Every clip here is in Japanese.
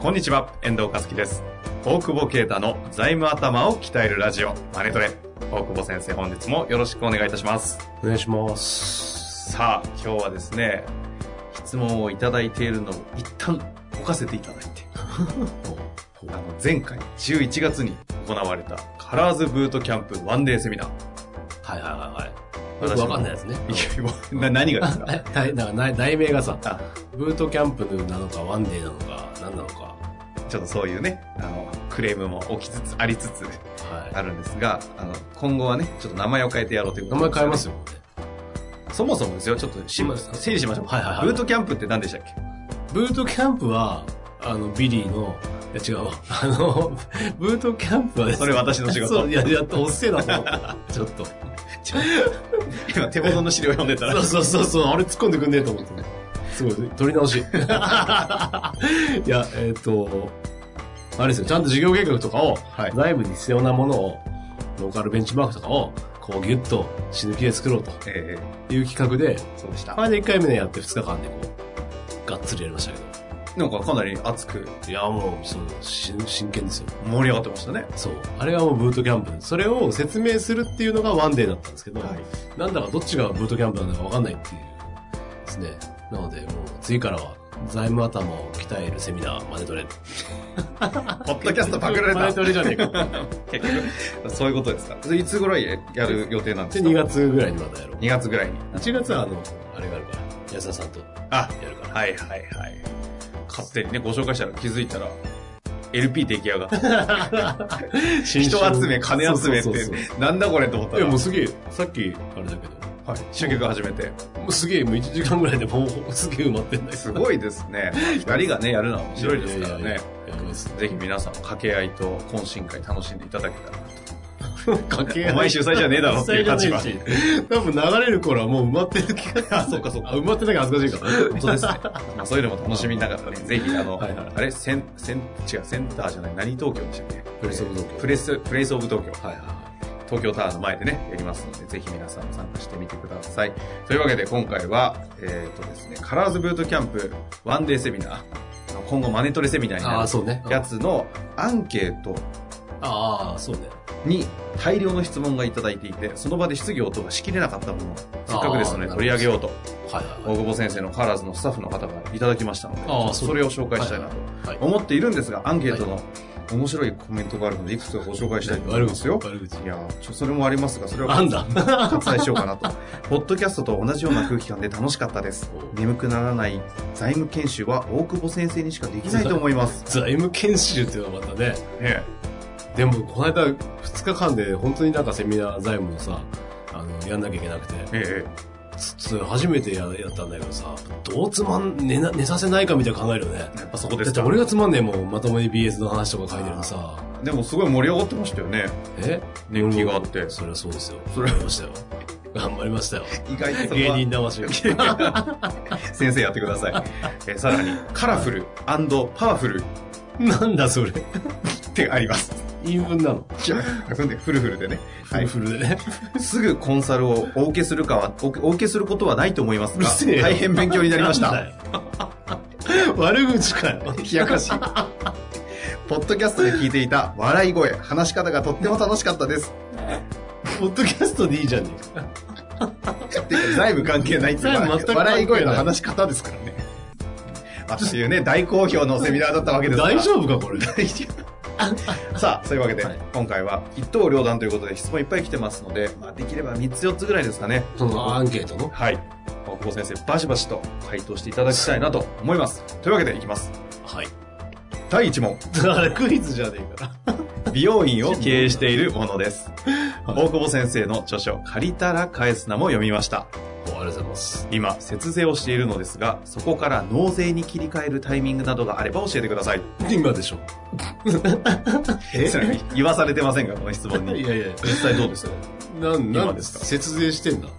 こんにちは、遠藤和樹です。大久保啓太の財務頭を鍛えるラジオ、マネトレ。大久保先生、本日もよろしくお願いいたします。お願いします。さあ、今日はですね、質問をいただいているのを一旦置かせていただいて、あの、前回11月に行われたカラーズブートキャンプワンデーセミナー。はいはいはいはい。よくわかんないですね。いや、な何がですか？えだだか題名がさ、あブートキャンプなのか、ワンデーなのか、何なのか。ちょっとそういうね、あの、クレームも起きつつ、ありつつはあるんですが、あの、今後はね、ちょっと名前を変えてやろうというい。ことで名前変えますよ、ね。そもそもですよ、ちょっとしうん整理しましょう。はいはいはいブートキャンプって何でしたっけ？ブートキャンプは、あの、ビリーの、いや違うわ。あの、ブートキャンプはですねそれ私の仕事 そう、いや、やっとおっせえなと思った。ちょっと。今手元の資料読んでたら。そう、そうそうそう、あれ突っ込んでくんねえと思ってね。すごい、取り直し。いや、えっ、と、あれですよ、ちゃんと事業計画とかを、はい。内部に必要なものを、ローカルベンチマークとかを、こうギュッと死ぬ気で作ろうとえいう企画で、えそうでした。あれで1回目ねやって2日間でこう、がっつりやりましたけなんかかなり熱くど。いや、もう、そう、し真剣ですよ。盛り上がってましたね。そう。あれがもうブートキャンプ。それを説明するっていうのがワンデーだったんですけど、はいなんだかどっちがブートキャンプなのかわかんないっていうですね。なので、もう次からは財務頭を鍛えるセミナー、マネトレ。ポッドキャストパクられマネた。トレじゃねえか。結局、そういうことですか。いつ頃やる予定なんでで、すか？2月ぐらいにまたやろう。2月ぐらいに。1月はあの、あれがあるから、安田さんとあ、やるから。はいはいはい。勝手にね、ご紹介したら気づいたら、LP 出来上がって。人集め、金集めって、なんだこれと思ったいや、ら、もうすげえ、さっき、あれだけど、はい、集客始めて。もうすげえ、もう1時間ぐらいでもうすげえ埋まってんだ。すごいですね。二人がね、やるのは面白いですからね。ぜひ皆さん、掛け合いと懇親会楽しんでいただけたらなと。掛け合いお前主催じゃねえだろっていう立場。多分流れる頃はもう埋まってる気があそうかそうか。あ埋まってないから恥ずかしいか。ら。本当ですね。まあそういうのも楽しみながらね、ぜひ、あの、はいはい。あれ、セン、セン、違う、センターじゃない、何東京でしたっけ？プレスオブ東京。プレス、プレイスオブ東京。はいは東京タワーの前でね、やりますので、ぜひ皆さん参加してみてください。というわけで、今回は、えっ、とですね、カラーズブートキャンプワンデーセミナー、今後マネトレセミナーになる。やつのアンケート。ああ、そうね。に大量の質問がいただいていて、その場で質疑応答がしきれなかったものを、せっかくですので取り上げようと、はいはい大久保先生のカラーズのスタッフの方がいただきましたので、それを紹介したいなとはい。思っているんですが、アンケートの面白いコメントがあるので、いくつかご紹介したいと思いますよ。いやーちょ、それもありますが、それは。割愛しようかなと。ポッドキャストと同じような空気感で楽しかったです。眠くならない財務研修は大久保先生にしかできないと思います。財務研修っていうのがまたね。ねでも、この間、2日間で本当になんかセミナー財務のさ、あの、やんなきゃいけなくて、ええつつ初めてややったんだけどさ、どうつまん、寝な、寝させないかみたいな考えるよね。やっぱそこですかだって俺がつまんねえもん、まともに BS の話とか書いてるのさ、でもすごい盛り上がってましたよね。え？年季があって。それはそうですよ。それ頑張りましたよ。頑張りましたよ。意外と芸人魂を。先生やってください。えーさらに、カラフルパワフルっ なんだそれ。てあります。韻文なの？踏んで、フルフルでね。フルフルでね。すぐコンサルをお受けするかは、おお受けすることはないと思いますが大変勉強になりました。悪口かよ。冷やかしい。ポッドキャストで聞いていた笑い声、話し方がとっても楽しかったです。ポッドキャストでいいじゃねえか。てか財務関係ないって笑い声の話し方ですからね。まあ、っていうね、大好評のセミナーだったわけですが大丈夫かこれ。大丈夫さあ、そういうわけで、はい今回は一刀両断ということで質問いっぱい来てますので、まあ、できれば3つ4つぐらいですかね。そのアンケートのはい。大久保先生、バシバシと回答していただきたいなと思います。というわけでいきます。はい。第1問。だからクイズじゃねえか 美容院を経営しているものです。ら。大久保先生の著書、借りたら返すなも読みました。おありがとうございます。今、節税をしているのですが、そこから納税に切り替えるタイミングなどがあれば教えてください。今でしょ。それ言わされてませんか？この質問に。いやいや、実際どうですなん、なん今ですか？節税してんだ。へ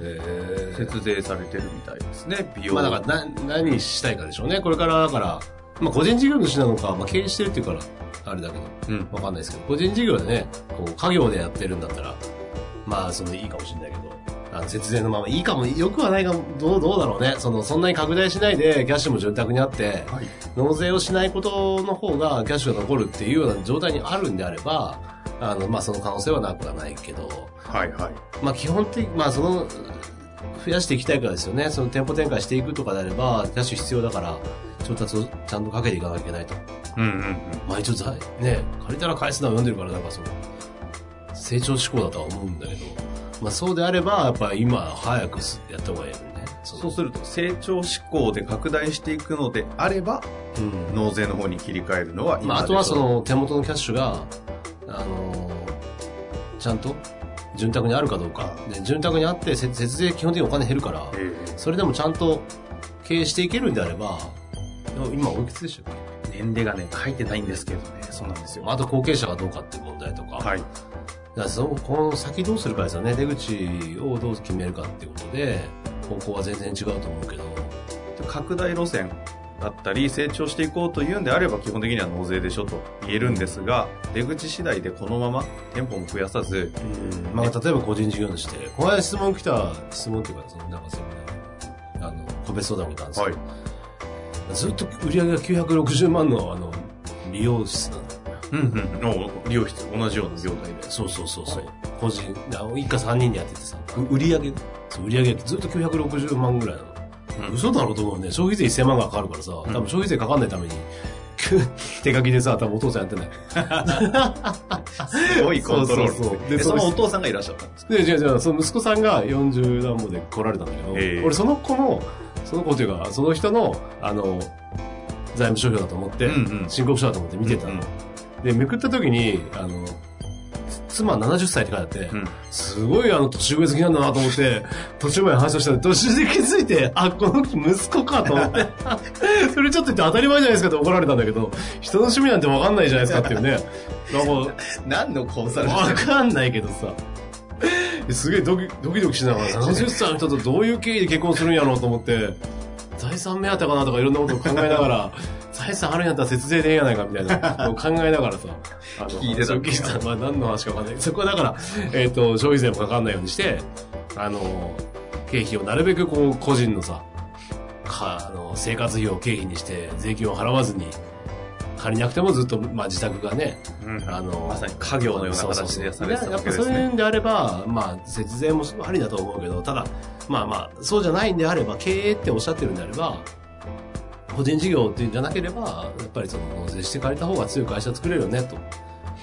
え。節税されてるみたいですね。美容。まあだから、な、何したいかでしょうね。これから、だから、まあ個人事業主なのか、まあ経営してるっていうから、あれだけど、うん。わかんないですけど、個人事業でね、こう、家業でやってるんだったら、まあ、そのいいかもしれないけど、あの節税のままいいかも、よくはないかも、どう、どうだろうね。その、そんなに拡大しないで、キャッシュも潤沢にあって、はい。納税をしないことの方がキャッシュが残るっていうような状態にあるんであれば、あの、まあ、その可能性はなくはないけど、はいはい。まあ、基本的、まあ、その、増やしていきたいからですよね。その店舗展開していくとかであれば、キャッシュ必要だから、調達をちゃんとかけていかなきゃいけないと。うんうんうん。まあ一応ざ、ね、借りたら返すのは読んでるから、なんかその、成長志向だとは思うんだけど、まあそうであれば、やっぱ今早くすやった方がいいよね。そそうすると、成長志向で拡大していくのであれば、うん。納税の方に切り替えるのは今まああとはその手元のキャッシュが、あのーちゃんと潤沢にあるかどうか。で潤沢にあって、せ節税基本的にお金減るから、えそれでもちゃんと経営していけるんであれば、今おいくつでしたっけ？え年齢がね、書いてないんですけどね、そうなんですよ。あと後継者がどうかっていう問題とか、はい。だからそのこの先どうするかですよね。出口をどう決めるかっていうことで方向は全然違うと思うけど。拡大路線だったり、成長していこうというんであれば、基本的には納税でしょと言えるんですが、出口次第でこのまま店舗も増やさず、まあ、例えば個人事業主でこの間質問来た質問っていうかそのなんかそのあの個別相談に関する、はい。ずっと売り上げが960万のあの美容室なのうんうん。お利用室、同じような業態で。そうそうそうそう、はい。個人あ一家3人でやっててさ。売り上げ？そう売り上げ。ずっと960万ぐらいなの。うん。嘘だろうと思うね。消費税1000万がかかるからさ、多分消費税かかんないために、手書きでさ、多分お父さんやってない。すごいコントロール。そうそうそう。で、でそのお父さんがいらっしゃったんですで、違う違う、その息子さんが40何歩で来られたんだけど、ええ。俺その子の、その子というか、その人の、あの、財務諸表だと思って、うんうん。申告書だと思って見てたの。うんで、めくった時に、あの、妻70歳って書いてあって、うんすごいあの、年上好きなんだなと思って、途中まで話をしたら、途中で気づいて、あ、この息子かと思って、それちょっと言って当たり前じゃないですかって怒られたんだけど、人の趣味なんてわかんないじゃないですかっていうね。なんか、何のコンサルわかんないけどさ。すげえドキドキドキしながら、70歳の人とどういう経緯で結婚するんやろうと思って、財産目当てかなとかいろんなことを考えながら、財産あるんやったら節税でええやないかみたいな のを考えながらさ、あの聞いてた聞いてた。まあ何の話かわかんない。そこはだから、えっ、と、消費税もかかんないようにして、あの、経費をなるべくこう、個人のさ、か、あの、生活費を経費にして、税金を払わずに、借りなくてもずっと、まあ自宅がね、うんあの、まさに家業のような形でされてたやっぱわけですね。そういうんであれば、まあ、節税もありだと思うけど、ただ、まあまあ、そうじゃないんであれば、経営っておっしゃってるんであれば、個人事業っていうんじゃなければ、やっぱりその納税して借りた方が強い会社作れるよね、と。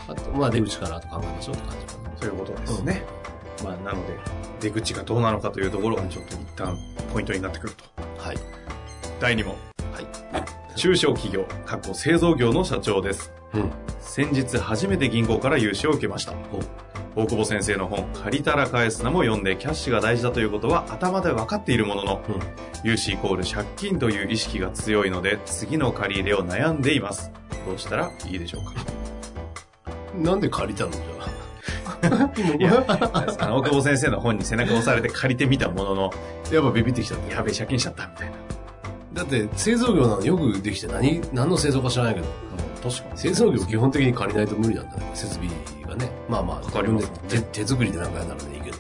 あと、まあ出口からと考えましょうって感じかな。そういうことですね。まあ、なので、出口がどうなのかというところがちょっと一旦ポイントになってくると。はい。第2問。はい。中小企業、過去製造業の社長です。うん。先日初めて銀行から融資を受けました。大久保先生の本、借りたら返すなも読んで、キャッシュが大事だということは頭で分かっているものの、うん。融資イコール借金という意識が強いので、次の借り入れを悩んでいます。どうしたらいいでしょうか？なんで借りたの？じゃ いや、あの、大久保先生の本に背中を押されて借りてみたものの、あ。やっぱビビってきたんだやべえ、借金しちゃった、みたいな。だって、製造業なのよくできて何、何の製造か知らないけど、確かに。製造業基本的に借りないと無理なんだね、設備がね。まあまあ、かかります自分で手手作りでなんかならねいいけど。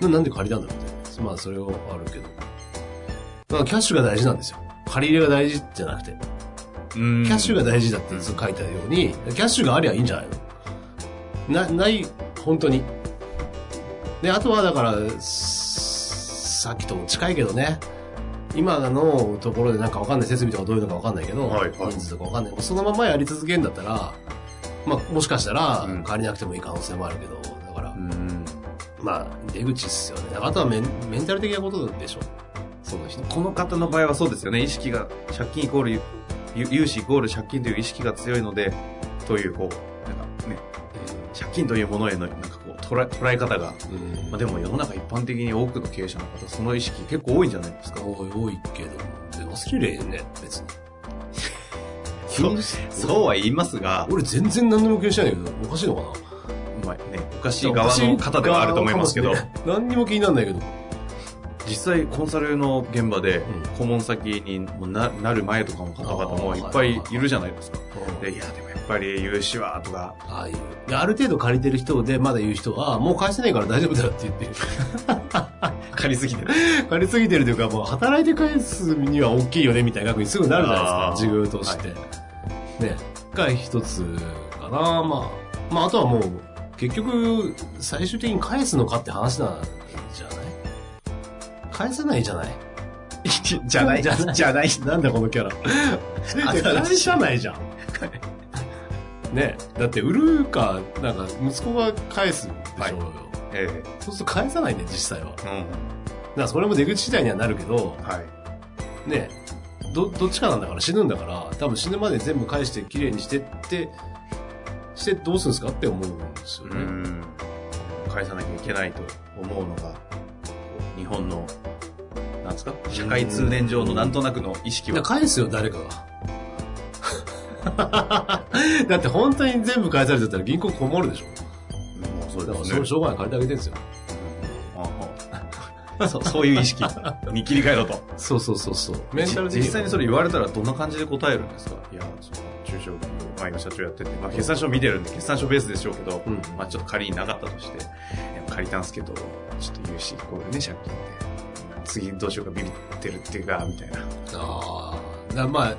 うん。ななんで借りたんだろうって。まあ、それはあるけど。だからキャッシュが大事なんですよ。借り入れが大事じゃなくて。うんキャッシュが大事だって書いたように、キャッシュがありゃいいんじゃないの？な、ない、本当に。で、あとはだから、すさっきとも近いけどね。今のところでなんかわかんない設備とかどういうのかわかんないけど、はいはい人数とかわかんない。そのままやり続けるんだったら、まあ、もしかしたらうん借りなくてもいい可能性もあるけど、だからう、ん。まあ、出口っすよね。あとはメンメンタル的なことでしょ。そ。この方の場合はそうですよね。意識が、借金イコール、ゆ融資イコール借金という意識が強いので、という、こう、なんかね、借金というものへのなんか捉え捉え方が、うん。まあ、でも世の中一般的に多くの経営者の方その意識結構多いんじゃないですか。多い多いけど。で忘れれへんね別に。そう。そうは言いますが、俺全然何にも気にしないけどおかしいのかな？まあね、おかしい側の方ではあると思いますけど。何にも気にならないけど。実際コンサルの現場でん顧問先にもななる前とかの方々もいっぱいいるじゃないですか。でいや、でもぱり融資はとか、ああい。うである程度借りてる人でまだ言う人はもう返せないから大丈夫だよって言って。る 借りすぎてる。借りすぎてるというかもう働いて返すには大きいよねみたいな額にすぐなるじゃないですか。事業として、ね。が一つかな。まあまああとはもう結局最終的に返すのかって話なんじゃない？返せないじゃない？じゃない。じゃじゃない。なんだこのキャラ。返さないじゃん。ねだって売るか、なんか息子が返すでしょうよ。えそうすると返さないね、実際は。だかえらそれも出口次第にはなるけど、うん。はい。ねど、どっちかなんだから死ぬんだから、多分死ぬまで全部返して綺麗にしてって、してどうするんですかって思うんですようね。ん。返さなきゃいけないと思うのが、日本の、なんですか？社会通念上のなんとなくの意識は。返すよ、誰かが。だって本当に全部返されてたら銀行困るでしょ。もうそうだからしょうがない借りてあげてるんですよ。ああそう そういう意識に切り替えろと。そうそうそうそう。メンタル的実際にそれ言われたらどんな感じで答えるんですか？いや、その中小企業、まあ今社長やってて、まあ決算書見てるんで、決算書ベースでしょうけど、うんまあちょっと仮になかったとして、借りたんすけど、ちょっと融資イコールね、借金で、次どうしようかビビってるっていうか、みたいな。ああ。だまあ、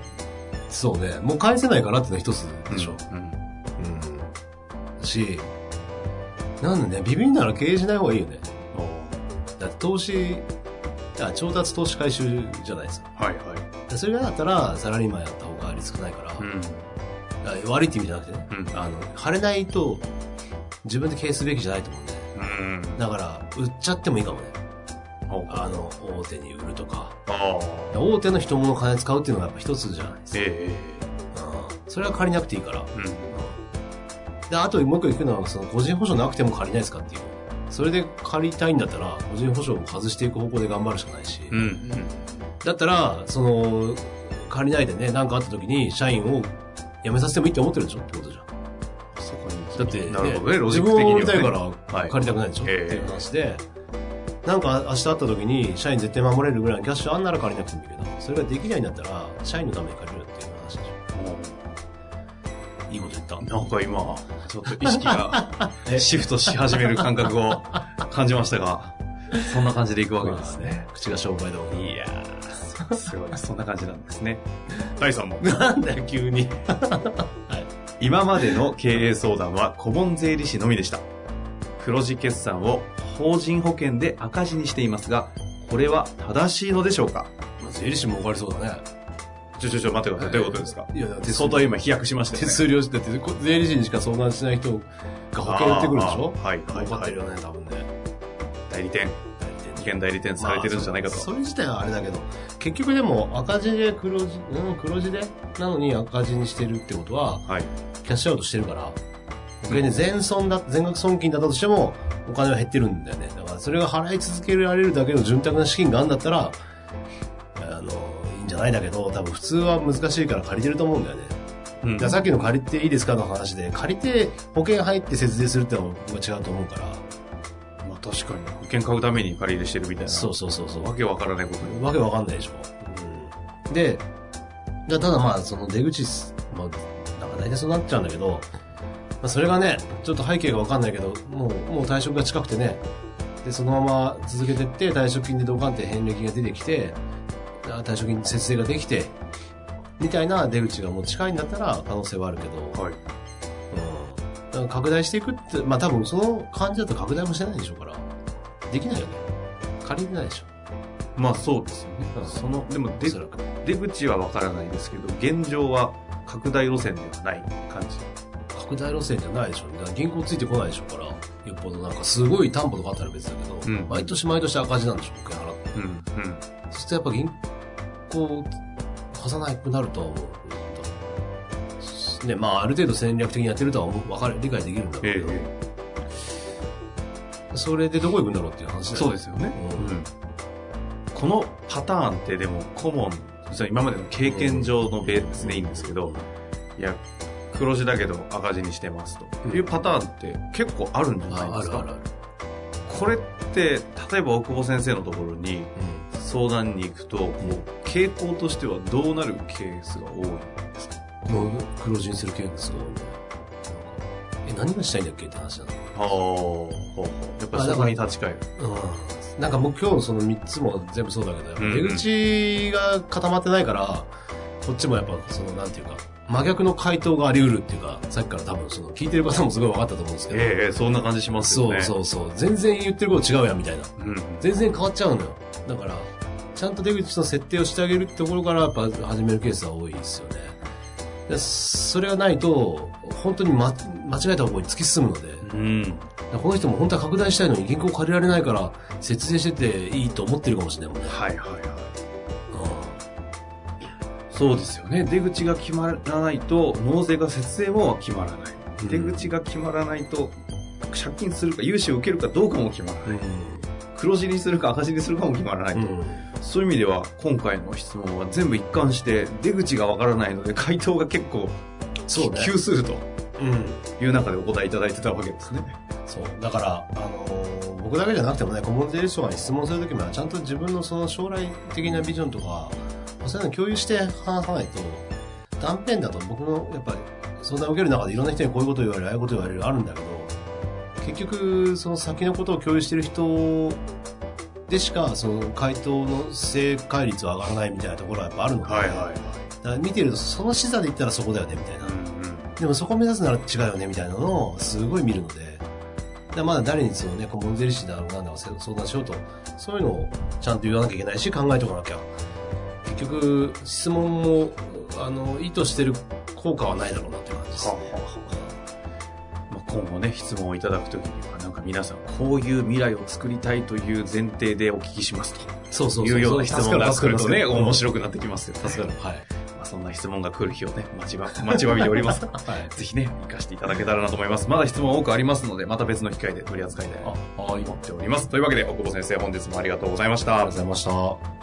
そうね。もう返せないからっていうのは一つでしょ。うん。うん。し、なんでね、ビビんなら経営しない方がいいよね。だって投資、あ調達投資回収じゃないですか。はいはい。でそれがだったら、サラリーマンやった方がリスクないから、うん。あ悪いって意味じゃなくてね、うんあの、腫れないと、自分で経営すべきじゃないと思うんで。うん。だから、売っちゃってもいいかもね。あの、大手に売るとか。大手の人物金使うっていうのがやっぱ一つじゃないですか。えうんそれは借りなくていいから。えうん。で、あともう一個行くのは、その個人保証なくても借りないですかっていう。それで借りたいんだったら、個人保証を外していく方向で頑張るしかないし。うん。だったら、その、借りないでね、何かあった時に社員を辞めさせてもいいって思ってるでしょってことじゃん。そこに。だって、ね、なるほどね、ロジ自ック的には、ね。分を売りたいからはい借りたくないでしょ、ええっていう話で、なんか明日会った時に社員絶対守れるぐらいのキャッシュあんなら借りなくてもいいけど、それができないんだったら、社員のために借りるっていう話でしょ。いいこと言った。なんか今、ちょっと意識がえ シフトし始める感覚を感じましたが、そんな感じでいくわけですね。口が商売道具。いやー、すごい、そんな感じなんですね。第3問。なんだよ、急に。今までの経営相談は顧問税理士のみでした。黒字決算を法人保険で赤字にしていますが、これは正しいのでしょうか？まあ税理士も分かりそうだね。ちょちょちょ、待ってください。どういうことですか？いや、相当今飛躍しましたよね。手数料、だってこ税理士にしか相談しない人が保険売ってくるでしょ？はい、はい分かってるよ。ね、多分ね。代理店、保険代理店されてるんじゃないかと。まあそれ自体はあれだけど、結局でも赤字で黒字、うん、黒字でなのに赤字にしてるってことは、はい。キャッシュアウトしてるから、それで全損だ、全額損金だったとしても、お金は減ってるんだよね。だからそれが払い続けられるだけの潤沢な資金があるんだったら、あの、いいんじゃないんだけど、多分普通は難しいから借りてると思うんだよね。うんだからさっきの借りていいですかの話で、借りて保険入って節税するってのは僕は違うと思うから、まあ確かに、保険買うために借り入れしてるみたいな。そうそうそうそう。わけわからないことに。わけわかんないでしょ。うん、で、じゃあただまあ、その出口す、まあ、なんか大体そうなっちゃうんだけど、まあ、それがね、ちょっと背景がわかんないけど、もう、もう退職が近くてね、で、そのまま続けてって、退職金でドカンって返礼金が出てきて、あ退職金節税ができて、みたいな出口がもう近いんだったら可能性はあるけど、はい。うん。だから拡大していくって、まあ多分その感じだと拡大もしてないでしょうから、できないよね。借りれないでしょ。まあそうですよね。うんその、でも出。出口はわからないですけど、現状は拡大路線ではない感じ。拡大路線じゃないでしょ。だから銀行ついてこないでしょうから。よっぽどなんかすごい担保とかあったら別だけど、うん毎年毎年赤字なんでしょ、保険払って。うん、うん。そしてやっぱ銀行貸さなくなるとは思う。ね、まあ、ある程度戦略的にやってるとは思うわかる、理解できるんだけど、それでどこ行くんだろうっていう話だよそうですよね。うんうんこのパターンってでもコモン、それ今までの経験上のベースでいいんですけど、いや、黒字だけど赤字にしてますというパターンって結構あるんじゃないですか？ああるあるある。これって、例えば大久保先生のところに相談に行くと、もう傾向としてはどうなるケースが多いんですか？うん。もう黒字にする系ですごいね。え、何がしたいんだっけって話なのああ、やっぱそこに立ち返る。うん。なんか目標のその3つも全部そうだけど、出口が固まってないから、こっちもやっぱその、なんていうか、真逆の回答があり得るっていうか、さっきから多分その、聞いてる方もすごい分かったと思うんですけど、ええそんな感じしますよそうね。そうそう。全然言ってること違うやんみたいな。うん。全然変わっちゃうのよ。だから、ちゃんと出口の設定をしてあげるってところからやっぱ始めるケースは多いですよね。でそれがないと、本当に、ま、間違えた方向に突き進むので、うん。この人も本当は拡大したいのに銀行借りられないから節税してていいと思ってるかもしれないもんね。はいはいはい。そうですよね。出口が決まらないと、納税が節税も決まらない。うん出口が決まらないと、借金するか、融資を受けるかどうかも決まらない。黒字にするか赤字にするかも決まらないと。うん。そういう意味では、今回の質問は全部一貫して、出口がわからないので、回答が結構、そうね。急するとうん。いう中でお答えいただいてたわけですね。そう。だから、あのー僕だけじゃなくてもね、顧問税理士とかに質問するときも、ちゃんと自分のその将来的なビジョンとか、そういうの共有して話さないと、断片だと僕の、やっぱり、相談を受ける中でいろんな人にこういうこと言われる、ああいうこと言われる、あるんだけど、結局、その先のことを共有してる人でしか、その回答の正解率は上がらないみたいなところはやっぱあるので、はい。だから見てると、その視座で言ったらそこだよね、みたいな。うんでもそこを目指すなら違うよねみたいなのをすごい見るので、だまだ誰にそのね、顧問税理士だろうなんだろう相談しようと、そういうのをちゃんと言わなきゃいけないし、考えておかなきゃ。結局、質問も、あの、意図してる効果はないだろうなって感じですね。まあ、今後ね、質問をいただくときには、なんか皆さん、こういう未来を作りたいという前提でお聞きしますとそうそう。いうような質問が来るとね、面い。白くなってきますよ、助かる。はい。まあ、そんな質問が来る日をね、待ちば、待ちわびております。はい。ぜひね、活かしていただけたらなと思います。まだ質問多くありますので、また別の機会で取り扱いたいなと。思っております。というわけで、大久保先生、本日もありがとうございましたありがとう。ございました。